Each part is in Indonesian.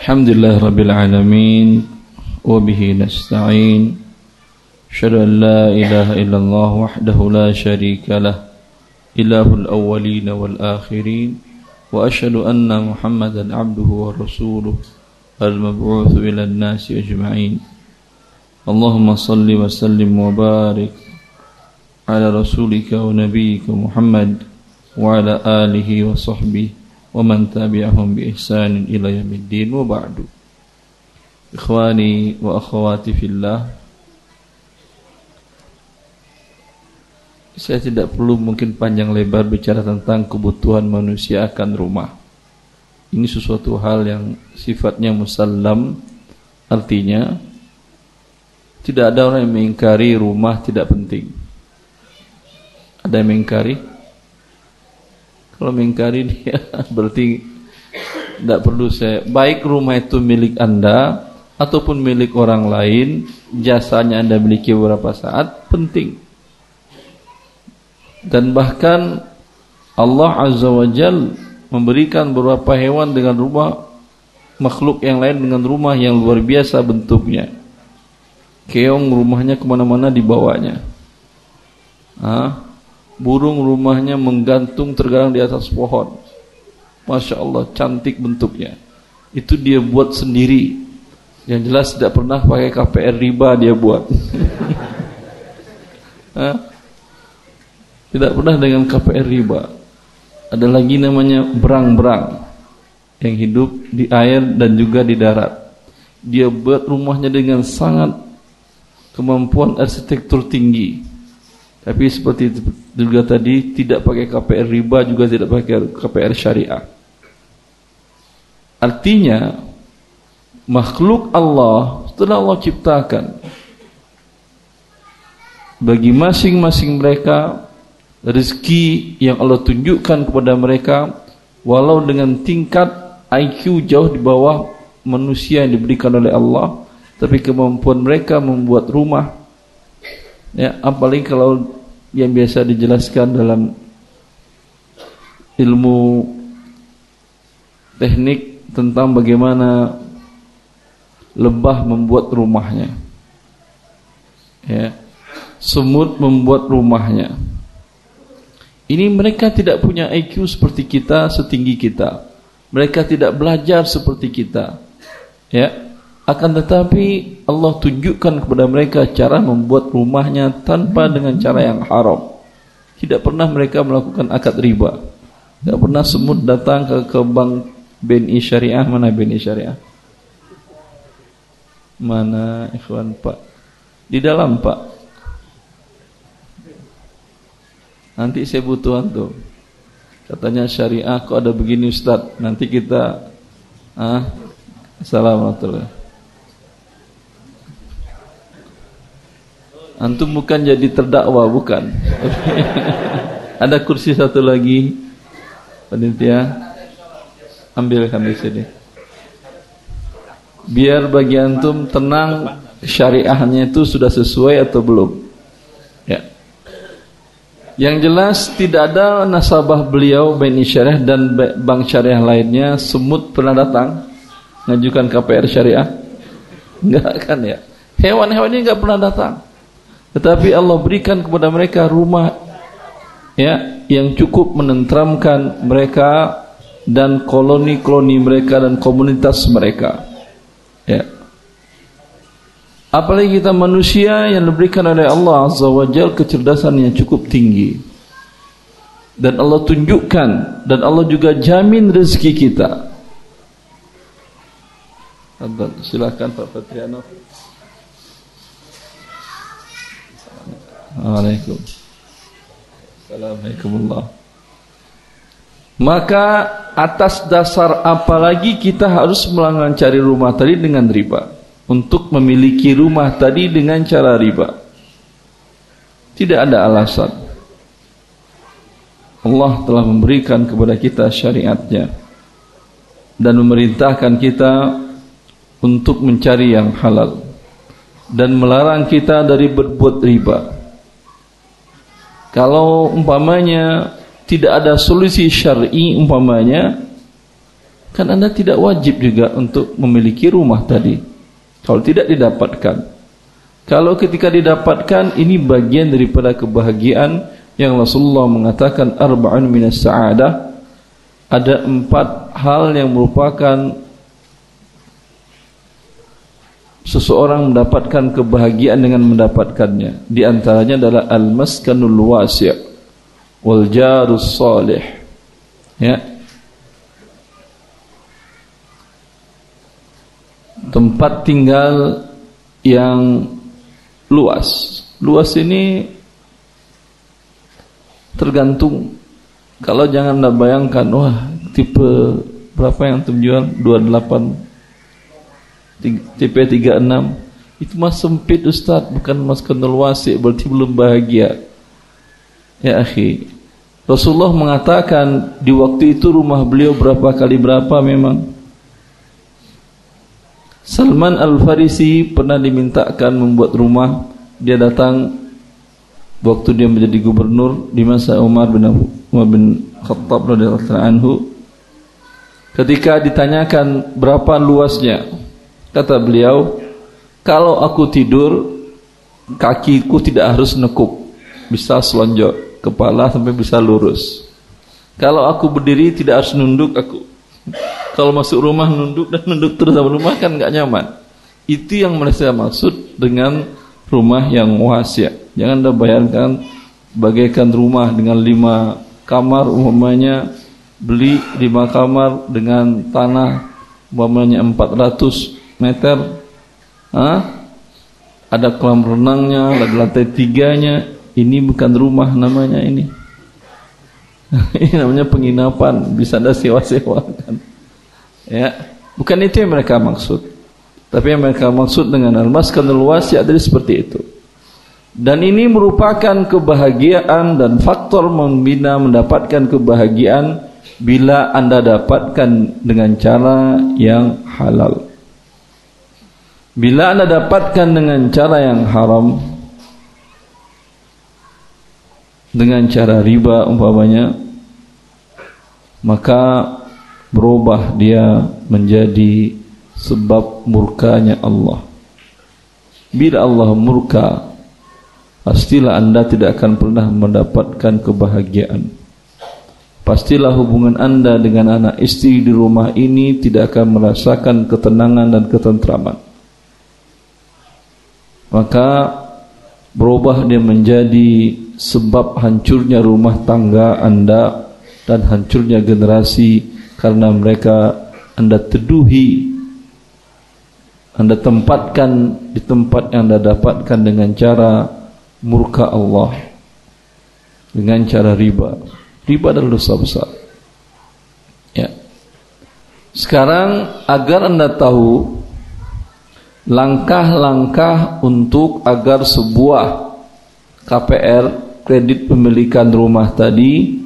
الحمد لله رب العالمين وبه نستعين. أشهد أن لا إله إلا الله وحده لا شريك له إله الأولين والآخرين وأشهد أن محمدا عبده ورسوله المبعوث إلى الناس أجمعين. اللهم صل وسلم وبارك على رسولك ونبيك محمد وعلى آله وصحبه wa man tabi'ahum bi ihsanin ila yaumiddin wa ba'du. Ikhwani wa saya tidak perlu mungkin panjang lebar bicara tentang kebutuhan manusia akan rumah. Ini sesuatu hal yang sifatnya musallam artinya tidak ada orang yang mengingkari rumah tidak penting. Ada yang mengingkari? Kalau mengingkari dia berarti tidak perlu saya. Baik rumah itu milik anda ataupun milik orang lain, jasanya anda miliki beberapa saat penting. Dan bahkan Allah Azza wa Jal memberikan beberapa hewan dengan rumah makhluk yang lain dengan rumah yang luar biasa bentuknya. Keong rumahnya ke mana-mana dibawanya. Ah, burung rumahnya menggantung tergarang di atas pohon. Masya Allah, cantik bentuknya. Itu dia buat sendiri. Yang jelas tidak pernah pakai KPR riba dia buat. tidak pernah dengan KPR riba. Ada lagi namanya berang-berang yang hidup di air dan juga di darat. Dia buat rumahnya dengan sangat kemampuan arsitektur tinggi. Tapi seperti juga tadi tidak pakai KPR riba juga tidak pakai KPR syariah. Artinya makhluk Allah setelah Allah ciptakan bagi masing-masing mereka rezeki yang Allah tunjukkan kepada mereka walau dengan tingkat IQ jauh di bawah manusia yang diberikan oleh Allah tapi kemampuan mereka membuat rumah Ya, apalagi kalau yang biasa dijelaskan dalam ilmu teknik tentang bagaimana lebah membuat rumahnya. Ya. Semut membuat rumahnya. Ini mereka tidak punya IQ seperti kita, setinggi kita. Mereka tidak belajar seperti kita. Ya, akan tetapi Allah tunjukkan kepada mereka cara membuat rumahnya tanpa dengan cara yang haram. Tidak pernah mereka melakukan akad riba. Tidak pernah semut datang ke, ke bank BNI Syariah. Mana BNI Syariah? Mana ikhwan Pak? Di dalam Pak. Nanti saya butuh antum. Katanya syariah kok ada begini Ustaz. Nanti kita ah, Assalamualaikum Antum bukan jadi terdakwa, bukan. Ada kursi satu lagi. Panitia. Ambilkan di sini. Biar bagi antum tenang syariahnya itu sudah sesuai atau belum. Ya. Yang jelas tidak ada nasabah beliau Bani Syariah dan bank syariah lainnya semut pernah datang ngajukan KPR syariah. Enggak kan ya. Hewan-hewan ini enggak pernah datang. Tetapi Allah berikan kepada mereka rumah ya yang cukup menenteramkan mereka dan koloni-koloni mereka dan komunitas mereka. Ya. Apalagi kita manusia yang diberikan oleh Allah Azza wa kecerdasan yang cukup tinggi. Dan Allah tunjukkan dan Allah juga jamin rezeki kita. Silakan Pak Patriano. Assalamualaikum. Assalamualaikum Maka atas dasar apa lagi kita harus cari rumah tadi dengan riba untuk memiliki rumah tadi dengan cara riba. Tidak ada alasan. Allah telah memberikan kepada kita syariatnya dan memerintahkan kita untuk mencari yang halal dan melarang kita dari berbuat riba. Kalau umpamanya tidak ada solusi syar'i umpamanya kan Anda tidak wajib juga untuk memiliki rumah tadi. Kalau tidak didapatkan. Kalau ketika didapatkan ini bagian daripada kebahagiaan yang Rasulullah mengatakan arba'un minas sa'adah ada empat hal yang merupakan seseorang mendapatkan kebahagiaan dengan mendapatkannya. Di antaranya adalah al-maskanul wasi' wal jarus salih. Ya. Tempat tinggal yang luas. Luas ini tergantung. Kalau jangan anda bayangkan, wah tipe berapa yang terjual? 28 TP36 itu mas sempit Ustaz. Bukan mas kenal wasi berarti belum bahagia. Ya akhi. Rasulullah mengatakan di waktu itu rumah beliau berapa kali berapa memang? Salman Al-Farisi pernah dimintakan membuat rumah. Dia datang waktu dia menjadi gubernur di masa Umar bin Umar bin Khattab radhiyallahu anhu. Ketika ditanyakan berapa luasnya Kata beliau, kalau aku tidur, kakiku tidak harus nekuk, bisa selonjok, kepala sampai bisa lurus. Kalau aku berdiri tidak harus nunduk aku. Kalau masuk rumah nunduk dan nunduk terus sama rumah kan nggak nyaman. Itu yang mereka maksud dengan rumah yang wasiat. Jangan anda bayangkan bagaikan rumah dengan lima kamar umpamanya beli lima kamar dengan tanah umpamanya 400 meter Hah? ada kolam renangnya ada lantai tiganya. Ini bukan rumah namanya ini. Ini namanya penginapan. Bisa ada sewa-sewakan. Ya. Bukan itu yang mereka maksud. Tapi yang mereka maksud dengan al-maskanul wasi' adalah seperti itu. Dan ini merupakan kebahagiaan dan faktor membina mendapatkan kebahagiaan bila anda dapatkan dengan cara yang halal Bila anda dapatkan dengan cara yang haram Dengan cara riba umpamanya Maka berubah dia menjadi sebab murkanya Allah. Bila Allah murka Pastilah anda tidak akan pernah mendapatkan kebahagiaan. Pastilah hubungan anda dengan anak istri di rumah ini Tidak akan merasakan ketenangan dan ketentraman maka berubah dia menjadi sebab hancurnya rumah tangga anda dan hancurnya generasi karena mereka anda teduhi anda tempatkan di tempat yang anda dapatkan dengan cara murka Allah dengan cara riba. Riba adalah dosa besar. Ya. Sekarang agar anda tahu langkah-langkah untuk agar sebuah KPR kredit pemilikan rumah tadi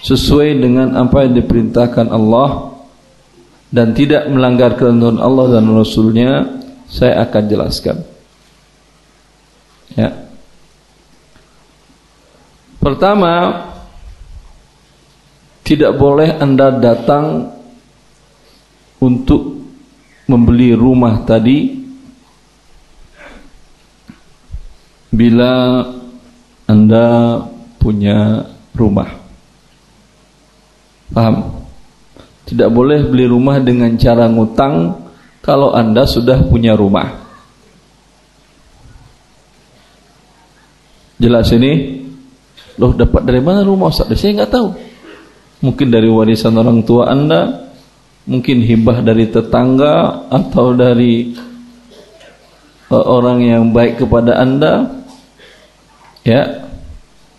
sesuai dengan apa yang diperintahkan Allah dan tidak melanggar ketentuan Allah dan Rasulnya saya akan jelaskan. Ya. Pertama tidak boleh anda datang untuk membeli rumah tadi bila anda punya rumah. Paham tidak boleh beli rumah dengan cara ngutang kalau anda sudah punya rumah. Jelas ini? Loh dapat dari mana rumah Ustaz? saya nggak tahu. Mungkin dari warisan orang tua anda mungkin hibah dari tetangga atau dari orang yang baik kepada anda Ya.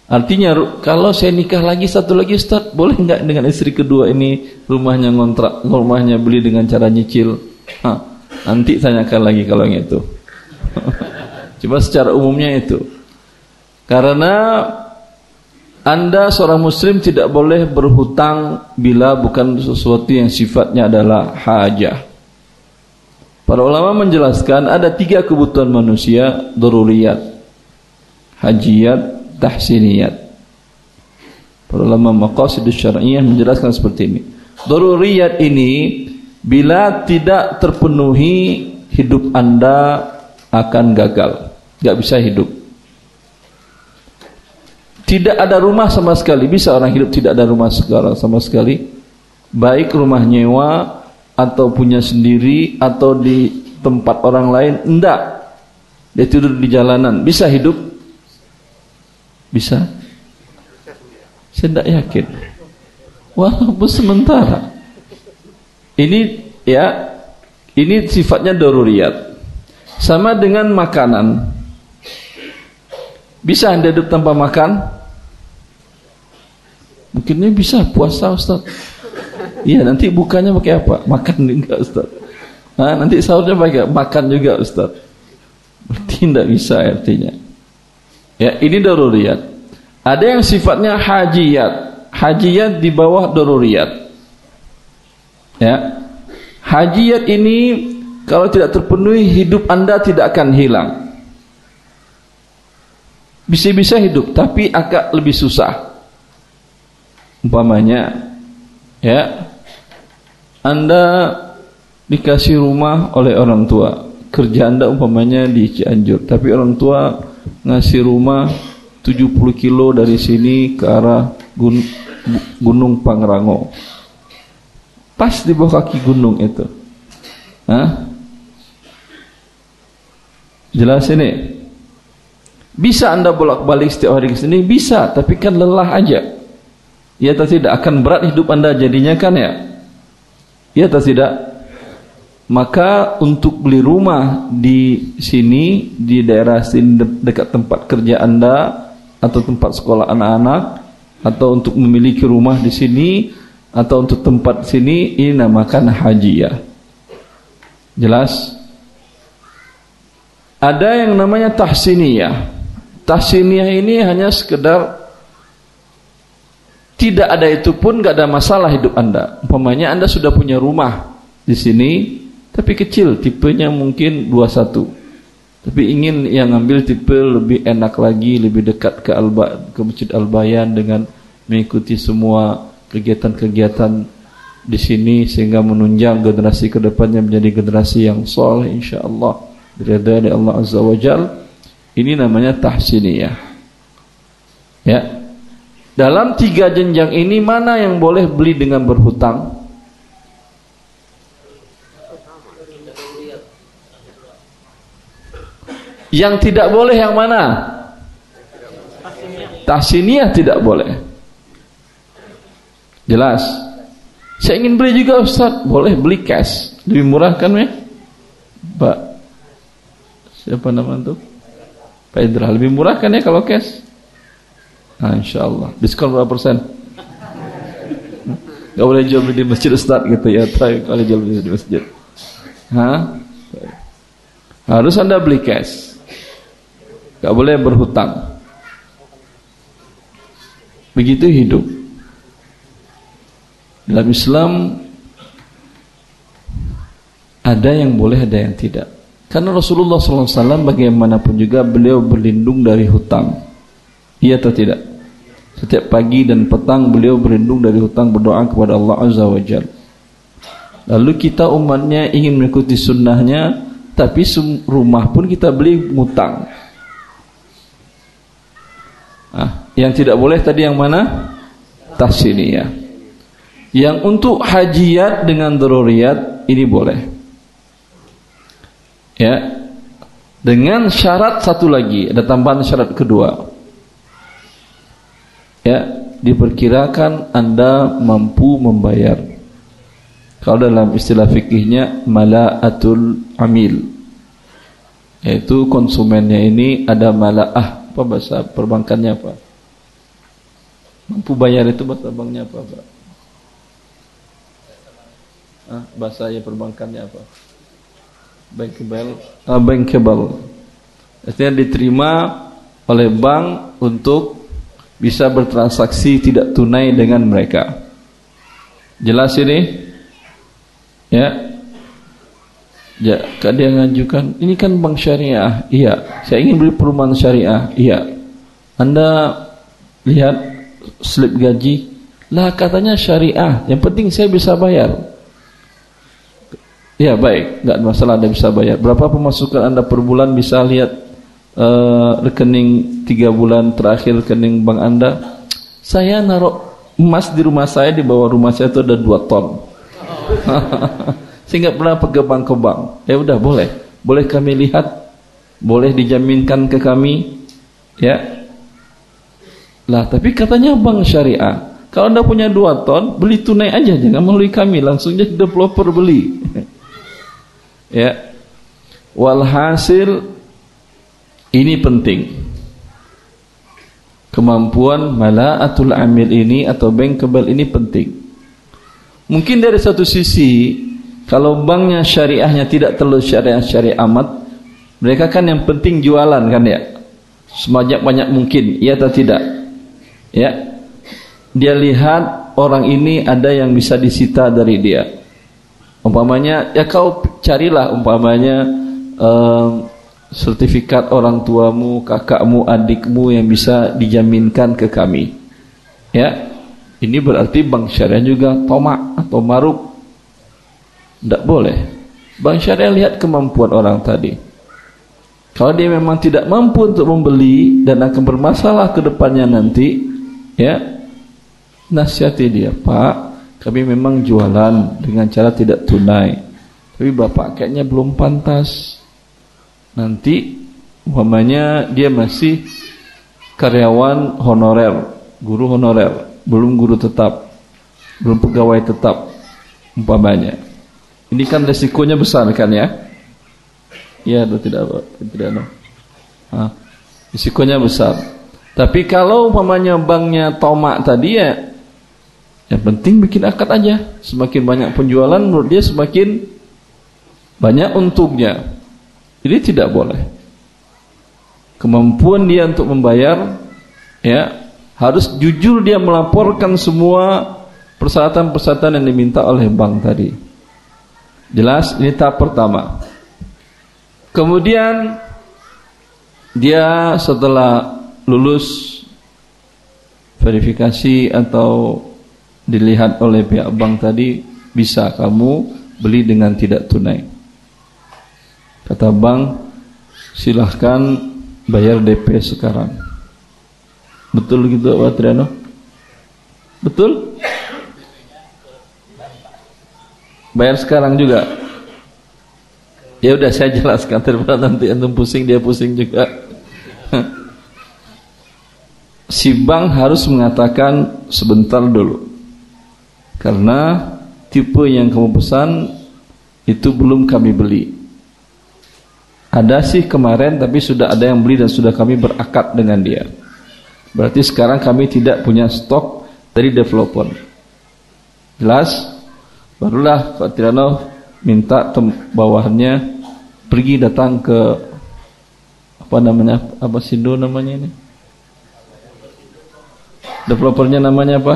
Artinya kalau saya nikah lagi satu lagi Ustaz, boleh enggak dengan istri kedua ini rumahnya ngontrak, rumahnya beli dengan cara nyicil? Ha, nanti tanyakan lagi kalau yang itu. Coba secara umumnya itu. Karena anda seorang muslim tidak boleh berhutang bila bukan sesuatu yang sifatnya adalah hajah. Para ulama menjelaskan ada tiga kebutuhan manusia daruriyat hajiyat, tahsiniyat. Para ulama maqasid syar'iyyah menjelaskan seperti ini. Daruriyat ini bila tidak terpenuhi hidup Anda akan gagal. Gak bisa hidup. Tidak ada rumah sama sekali. Bisa orang hidup tidak ada rumah sekarang sama sekali. Baik rumah nyewa atau punya sendiri atau di tempat orang lain. Tidak. Dia tidur di jalanan. Bisa hidup? Bisa? Saya tidak yakin. Walaupun sementara. Ini ya, ini sifatnya daruriyat. Sama dengan makanan. Bisa anda hidup tanpa makan? Mungkinnya bisa puasa Ustaz. Iya nanti bukanya pakai apa? Makan enggak Ustaz. Nah, nanti sahurnya pakai makan juga Ustaz. Berarti tidak bisa artinya. Ya ini daruriyat. Ada yang sifatnya hajiyat. Hajiyat di bawah daruriyat. Ya. Hajiyat ini kalau tidak terpenuhi hidup anda tidak akan hilang. Bisa-bisa hidup tapi agak lebih susah umpamanya ya Anda dikasih rumah oleh orang tua. Kerja Anda umpamanya di Cianjur. Tapi orang tua ngasih rumah 70 kilo dari sini ke arah gun Gunung Pangrango. Pas di bawah kaki gunung itu. Hah? jelas ini? Bisa anda bolak-balik setiap hari ke sini? Bisa tapi kan lelah aja. Ya atau tidak akan berat hidup anda jadinya kan ya? Ya atau tidak? Maka untuk beli rumah di sini di daerah sini dekat tempat kerja anda atau tempat sekolah anak-anak atau untuk memiliki rumah di sini atau untuk tempat sini ini namakan haji ya. Jelas? Ada yang namanya tahsiniyah. Tahsiniyah ini hanya sekedar tidak ada itu pun nggak ada masalah hidup anda. Umpamanya anda sudah punya rumah di sini, tapi kecil, tipenya mungkin 21. Tapi ingin yang ambil tipe lebih enak lagi, lebih dekat ke Alba, ke Masjid Al-Bayan dengan mengikuti semua kegiatan-kegiatan di sini sehingga menunjang generasi kedepannya menjadi generasi yang soleh insyaallah dari Allah Azza wa Jal. Ini namanya tahsiniyah. Ya, dalam tiga jenjang ini mana yang boleh beli dengan berhutang? Yang tidak boleh yang mana? Tahsiniyah tidak boleh. Jelas. Saya ingin beli juga Ustaz, boleh beli cash. Lebih murah kan ya? Pak Siapa nama itu? Pak Indra, lebih murah kan ya kalau cash? Nah, insya Allah. Diskon berapa persen? Gak boleh jual beli di masjid Ustaz gitu ya. Tapi kalau jual beli di masjid. Hah? Harus anda beli cash. Gak boleh berhutang. Begitu hidup. Dalam Islam ada yang boleh, ada yang tidak. Karena Rasulullah SAW bagaimanapun juga beliau berlindung dari hutang. Iya atau tidak? Setiap pagi dan petang beliau berlindung dari hutang berdoa kepada Allah Azza wa Jal. Lalu kita umatnya ingin mengikuti sunnahnya, tapi rumah pun kita beli ngutang. Ah, yang tidak boleh tadi yang mana? Tahsiniyah. Yang untuk hajiat dengan daruriyat ini boleh. Ya. Dengan syarat satu lagi, ada tambahan syarat kedua ya diperkirakan Anda mampu membayar. Kalau dalam istilah fikihnya malaatul amil yaitu konsumennya ini ada malaah apa bahasa perbankannya apa? Mampu bayar itu bahasa banknya apa, Pak? Ah, bahasa ya perbankannya apa? Bankable, ah, bankable. Artinya diterima oleh bank untuk bisa bertransaksi tidak tunai dengan mereka. Jelas ini? Ya. Ya, dia ngajukan, ini kan bank syariah. Iya, saya ingin beli perumahan syariah. Iya. Anda lihat slip gaji Lah katanya syariah, yang penting saya bisa bayar. Ya baik, nggak masalah Anda bisa bayar. Berapa pemasukan Anda per bulan bisa lihat uh, rekening tiga bulan terakhir rekening bank Anda? Saya naruh emas di rumah saya di bawah rumah saya itu ada dua ton. Sehingga pernah pergi bank ke bank. Ya udah boleh, boleh kami lihat, boleh dijaminkan ke kami, ya. Lah tapi katanya bank syariah. Kalau anda punya dua ton, beli tunai aja, jangan melalui kami, langsung jadi developer beli. Ya. Walhasil ini penting. Kemampuan malaatul amil ini atau bankable ini penting. Mungkin dari satu sisi kalau banknya syariahnya tidak terlalu syariah syariah amat, mereka kan yang penting jualan kan ya. Sebanyak banyak mungkin, iya atau tidak? Ya. Dia lihat orang ini ada yang bisa disita dari dia. Umpamanya ya kau carilah umpamanya um, sertifikat orang tuamu, kakakmu, adikmu yang bisa dijaminkan ke kami. Ya. Ini berarti bank syariah juga tomak atau maruk. Tidak boleh. Bank syariah lihat kemampuan orang tadi. Kalau dia memang tidak mampu untuk membeli dan akan bermasalah ke depannya nanti, ya nasihati dia, Pak, kami memang jualan dengan cara tidak tunai. Tapi bapak kayaknya belum pantas. Nanti umpamanya dia masih karyawan honorer, guru honorer, belum guru tetap, belum pegawai tetap umpamanya. Ini kan resikonya besar kan ya? Iya atau tidak tidak no. Nah, risikonya besar. Tapi kalau umpamanya banknya tomak tadi ya yang penting bikin akad aja. Semakin banyak penjualan menurut dia semakin banyak untungnya. Jadi tidak boleh. Kemampuan dia untuk membayar ya harus jujur dia melaporkan semua persyaratan-persyaratan yang diminta oleh bank tadi. Jelas ini tahap pertama. Kemudian dia setelah lulus verifikasi atau dilihat oleh pihak bank tadi bisa kamu beli dengan tidak tunai. Kata bank, silahkan bayar DP sekarang. Betul gitu Pak Triano? Betul? Bayar sekarang juga. Ya udah saya jelaskan daripada nanti antum pusing dia pusing juga. si bank harus mengatakan sebentar dulu. Karena tipe yang kamu pesan itu belum kami beli. Ada sih kemarin tapi sudah ada yang beli dan sudah kami berakad dengan dia. Berarti sekarang kami tidak punya stok dari developer. Jelas? Barulah Pak Tirano minta bawahannya pergi datang ke apa namanya apa Sindo namanya ini? Developernya namanya apa?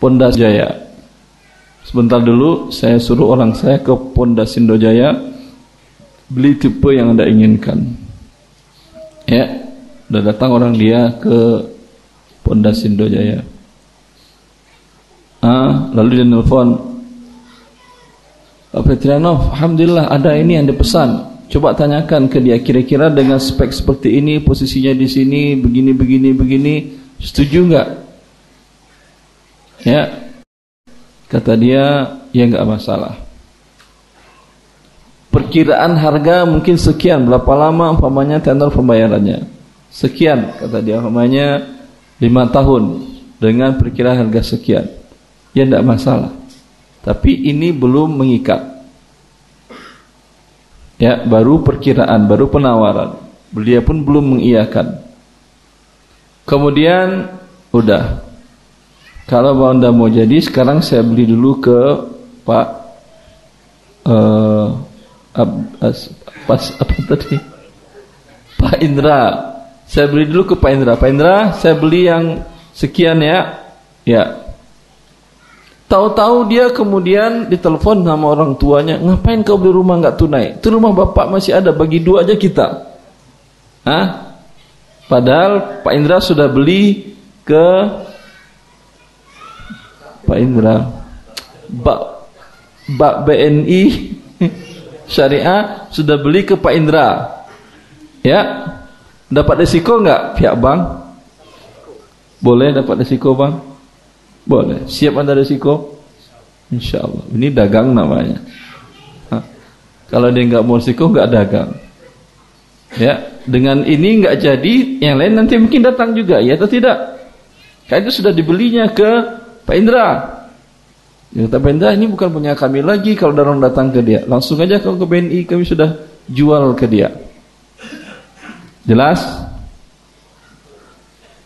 Pondas Jaya. Sebentar dulu saya suruh orang saya ke Pondas Jaya beli tipe yang Anda inginkan. Ya, udah datang orang dia ke Pondas Jaya. Ah, lalu dia nelfon Pak Petrianov, Alhamdulillah ada ini yang dipesan. Coba tanyakan ke dia kira-kira dengan spek seperti ini, posisinya di sini, begini, begini, begini, setuju enggak? Ya. Kata dia, ya enggak masalah. Perkiraan harga mungkin sekian, berapa lama umpamanya tenor pembayarannya? Sekian, kata dia umpamanya 5 tahun dengan perkiraan harga sekian. Ya enggak masalah. Tapi ini belum mengikat. Ya, baru perkiraan, baru penawaran. Beliau pun belum mengiyakan. Kemudian udah kalau anda mau jadi sekarang saya beli dulu ke Pak as, pas apa tadi? Pak Indra. Saya beli dulu ke Pak Indra. Pak Indra saya beli yang sekian ya. Ya. Tahu-tahu dia kemudian ditelepon sama orang tuanya ngapain kau beli rumah nggak tunai? Itu rumah bapak masih ada bagi dua aja kita. Hah? padahal Pak Indra sudah beli ke Pak Indra. Bak Bak BNI Syariah sudah beli ke Pak Indra. Ya. Dapat resiko enggak pihak bank? Boleh dapat resiko bang? Boleh. Siap anda resiko? Insya Allah. Ini dagang namanya. Hah? Kalau dia nggak mau resiko nggak dagang. Ya, dengan ini nggak jadi, yang lain nanti mungkin datang juga, ya atau tidak? Karena itu sudah dibelinya ke Pak Indra. Ya, kata Indra, ini bukan punya kami lagi kalau orang datang ke dia. Langsung aja kalau ke BNI kami sudah jual ke dia. Jelas?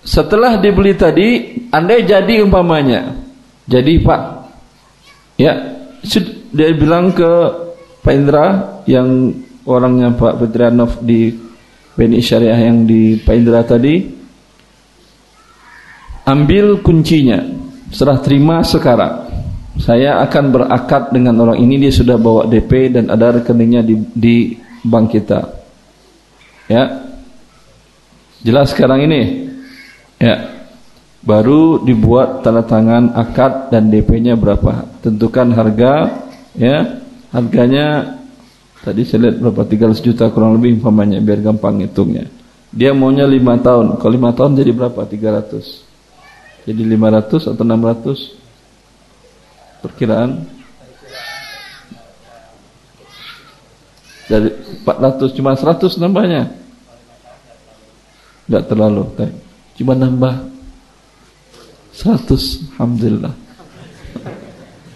Setelah dibeli tadi, andai jadi umpamanya. Jadi Pak, ya, dia bilang ke Pak Indra yang orangnya Pak Petrianov di BNI Syariah yang di Pak Indra tadi, ambil kuncinya, setelah terima sekarang. Saya akan berakad dengan orang ini dia sudah bawa DP dan ada rekeningnya di, di bank kita. Ya. Jelas sekarang ini. Ya. Baru dibuat tanda tangan akad dan DP-nya berapa. Tentukan harga ya. Harganya tadi saya lihat berapa 300 juta kurang lebih umpamanya biar gampang hitungnya. Dia maunya 5 tahun. Kalau 5 tahun jadi berapa? 300. Jadi 500 atau 600? Perkiraan. Dari 400 cuma 100 nambahnya. Enggak terlalu, cuma nambah 100 Alhamdulillah.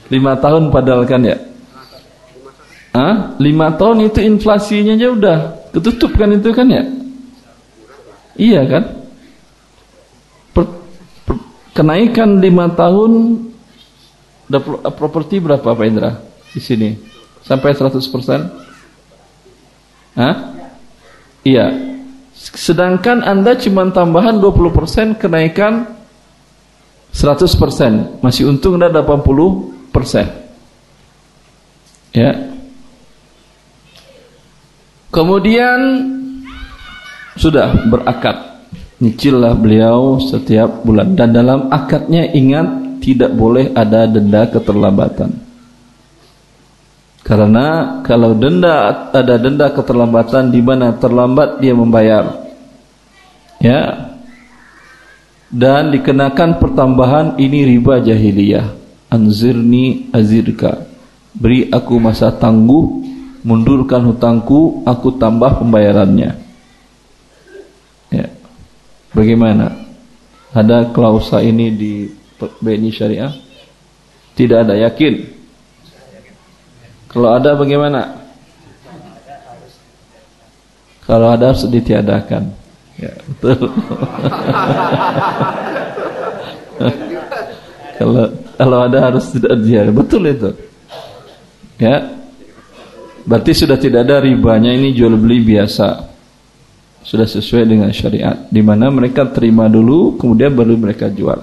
5 tahun padahal kan ya? Hah? 5 tahun itu inflasinya aja udah ketutup kan itu kan ya? Iya kan? Per, per, Kenaikan 5 tahun Properti berapa Pak Indra Di sini? Sampai 100% Hah? Iya. Sedangkan Anda cuma tambahan 20% kenaikan 100% masih untung ada 80% ya. Kemudian sudah berakad. Nyicillah beliau setiap bulan. Dan dalam akadnya ingat tidak boleh ada denda keterlambatan. Karena kalau denda ada denda keterlambatan di mana terlambat dia membayar. Ya. Dan dikenakan pertambahan ini riba jahiliyah. Anzirni azirka. Beri aku masa tangguh mundurkan hutangku aku tambah pembayarannya. Ya. Bagaimana? Ada klausa ini di BNI syariah tidak ada yakin kalau ada bagaimana kalau ada harus ditiadakan Ya, betul. kalau kalau ada harus tidak dia. Betul itu. Ya. Berarti sudah tidak ada ribanya ini jual beli biasa. Sudah sesuai dengan syariat di mana mereka terima dulu kemudian baru mereka jual.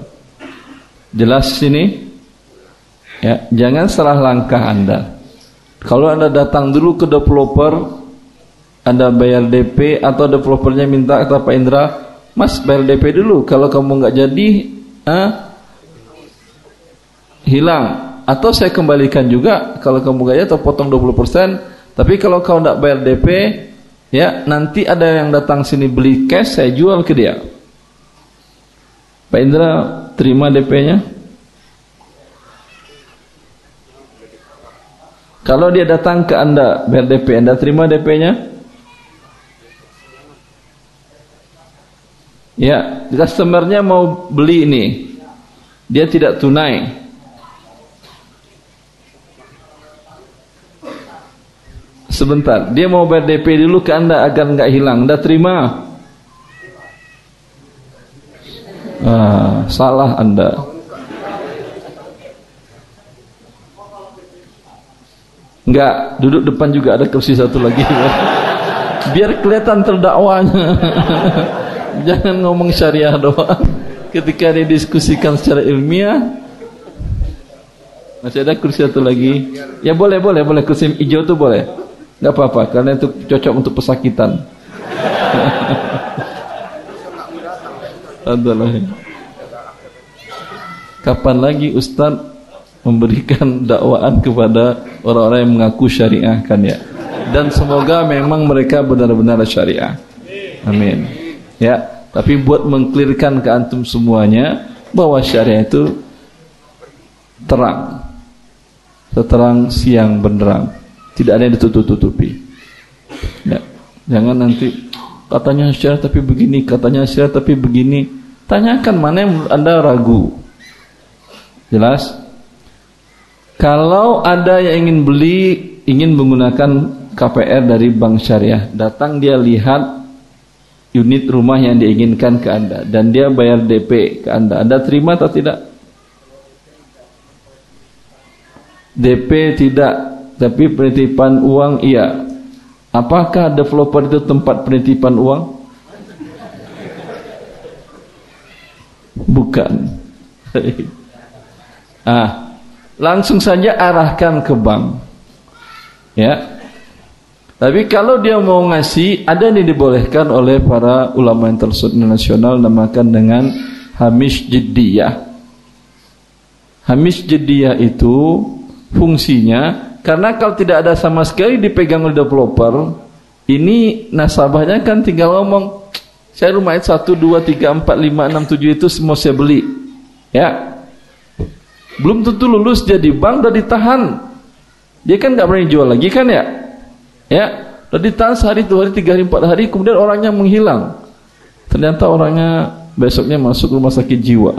Jelas sini? Ya, jangan salah langkah Anda. Kalau Anda datang dulu ke developer anda bayar DP atau developernya minta kata Pak Indra, Mas bayar DP dulu. Kalau kamu nggak jadi, ah, hilang. Atau saya kembalikan juga kalau kamu gak jadi atau potong 20%. Tapi kalau kau nggak bayar DP, ya nanti ada yang datang sini beli cash, saya jual ke dia. Pak Indra terima DP-nya? Kalau dia datang ke Anda bayar DP, Anda terima DP-nya? Ya, customernya mau beli ini. Dia tidak tunai. Sebentar, dia mau bayar DP dulu ke Anda agar nggak hilang. Anda terima? Ah, salah Anda. Enggak, duduk depan juga ada kursi satu lagi. Biar kelihatan terdakwanya. jangan ngomong syariah doang ketika didiskusikan secara ilmiah masih ada kursi satu lagi ya boleh boleh boleh kursi hijau tuh boleh nggak apa-apa karena itu cocok untuk pesakitan adalah kapan lagi Ustaz memberikan dakwaan kepada orang-orang yang mengaku syariah kan ya. Dan semoga memang mereka benar-benar syariah. Amin. Ya, tapi buat mengklirkan ke antum semuanya bahwa syariah itu terang. Seterang siang benderang. Tidak ada yang ditutup-tutupi. Ya. Jangan nanti katanya syariah tapi begini, katanya syariah tapi begini. Tanyakan mana yang Anda ragu. Jelas? Kalau ada yang ingin beli, ingin menggunakan KPR dari bank syariah, datang dia lihat unit rumah yang diinginkan ke Anda dan dia bayar DP ke Anda. Anda terima atau tidak? DP tidak, tapi penitipan uang iya. Apakah developer itu tempat penitipan uang? Bukan. Ah, langsung saja arahkan ke bank. Ya. Tapi kalau dia mau ngasih, ada yang dibolehkan oleh para ulama internasional namakan dengan hamish jiddiyah. Hamish jiddiyah itu fungsinya karena kalau tidak ada sama sekali dipegang oleh developer, ini nasabahnya kan tinggal ngomong, saya rumah itu 1, 2, 3, 4, 5, 6, 7 itu semua saya beli. Ya, belum tentu lulus dia di bank udah ditahan. Dia kan nggak berani jual lagi kan ya? Ya, udah ditahan sehari, dua hari, tiga hari, empat hari, kemudian orangnya menghilang. Ternyata orangnya besoknya masuk rumah sakit jiwa.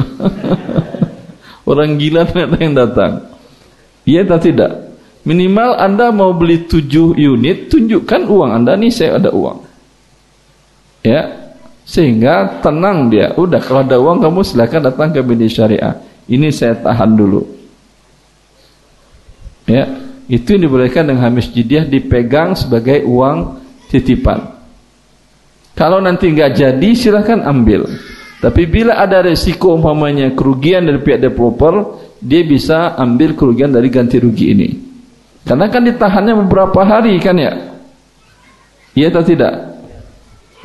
Orang gila ternyata yang datang. Iya atau tidak? Minimal Anda mau beli tujuh unit, tunjukkan uang Anda nih saya ada uang. Ya, sehingga tenang dia. Udah kalau ada uang kamu silakan datang ke BNI Syariah. Ini saya tahan dulu. Ya, itu yang dibolehkan dengan hamis jidyah dipegang sebagai uang titipan. Kalau nanti nggak jadi silahkan ambil. Tapi bila ada resiko umpamanya kerugian dari pihak developer, dia bisa ambil kerugian dari ganti rugi ini. Karena kan ditahannya beberapa hari kan ya? Iya atau tidak?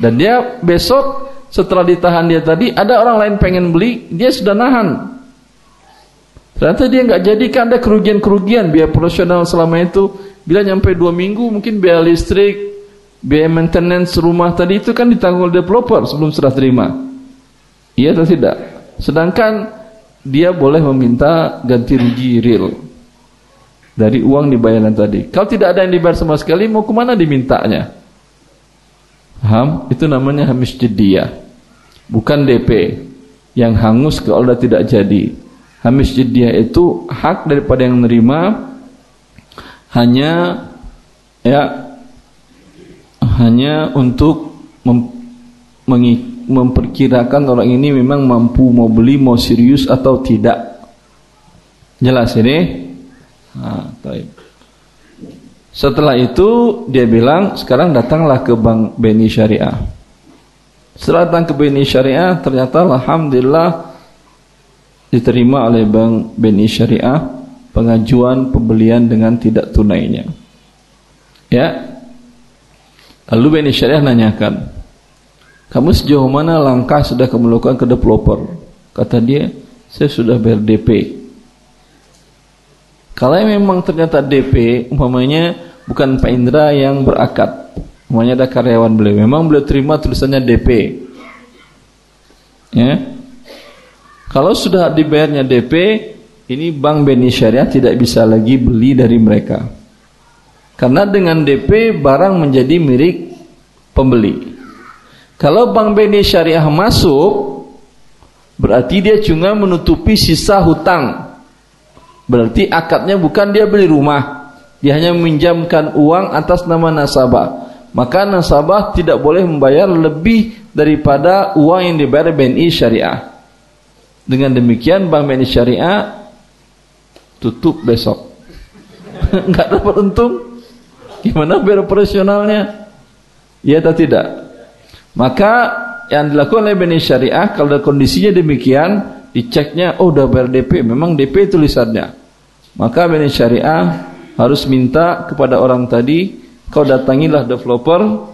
Dan dia besok setelah ditahan dia tadi ada orang lain pengen beli, dia sudah nahan. Ternyata dia nggak jadikan ada kerugian-kerugian biaya profesional selama itu. Bila nyampe dua minggu mungkin biaya listrik, biaya maintenance rumah tadi itu kan ditanggung developer sebelum serah terima. Iya atau tidak? Sedangkan dia boleh meminta ganti rugi real dari uang dibayaran tadi. Kalau tidak ada yang dibayar sama sekali, mau ke mana dimintanya? Paham? Itu namanya hamis jediyah. Bukan DP yang hangus kalau sudah tidak jadi. Hamis jidyah itu hak daripada yang menerima hanya ya hanya untuk mem, memperkirakan orang ini memang mampu mau beli mau serius atau tidak. Jelas ini? Nah, Setelah itu dia bilang sekarang datanglah ke Bank Beni Syariah. Setelah datang ke Beni Syariah ternyata alhamdulillah diterima oleh Bank BNI Syariah pengajuan pembelian dengan tidak tunainya. Ya. Lalu BNI Syariah nanyakan, kamu sejauh mana langkah sudah kamu lakukan ke developer? Kata dia, saya sudah bayar DP. Kalau memang ternyata DP, umpamanya bukan Pak Indra yang berakad, umpamanya ada karyawan beliau, memang beliau terima tulisannya DP. Ya, kalau sudah dibayarnya DP, ini Bank Beni Syariah tidak bisa lagi beli dari mereka. Karena dengan DP barang menjadi milik pembeli. Kalau Bank Beni Syariah masuk, berarti dia cuma menutupi sisa hutang. Berarti akadnya bukan dia beli rumah, dia hanya meminjamkan uang atas nama nasabah. Maka nasabah tidak boleh membayar lebih daripada uang yang dibayar BNI Syariah. Dengan demikian Bank BNI Syariah tutup besok. Enggak dapat untung. Gimana biar operasionalnya? Iya atau tidak? Maka yang dilakukan oleh BNI Syariah kalau kondisinya demikian, diceknya oh udah bayar DP, memang DP tulisannya. Maka BNI Syariah harus minta kepada orang tadi, kau datangilah developer,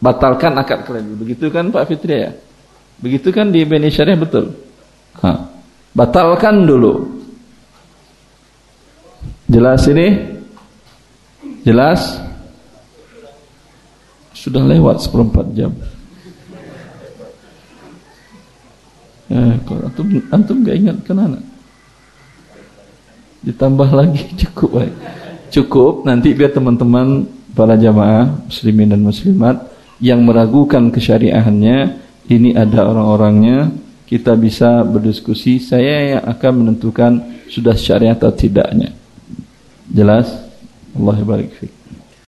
batalkan akad kalian. Begitu kan Pak Fitri ya? Begitu kan di BNI Syariah betul? Ha. Batalkan dulu. Jelas ini? Jelas? Sudah lewat seperempat jam. Eh, kalau antum antum gak ingatkan anak. Ditambah lagi cukup baik. Cukup nanti biar teman-teman para jamaah muslimin dan muslimat yang meragukan kesyariahannya ini ada orang-orangnya kita bisa berdiskusi saya yang akan menentukan sudah syariat atau tidaknya jelas Allah barik fiik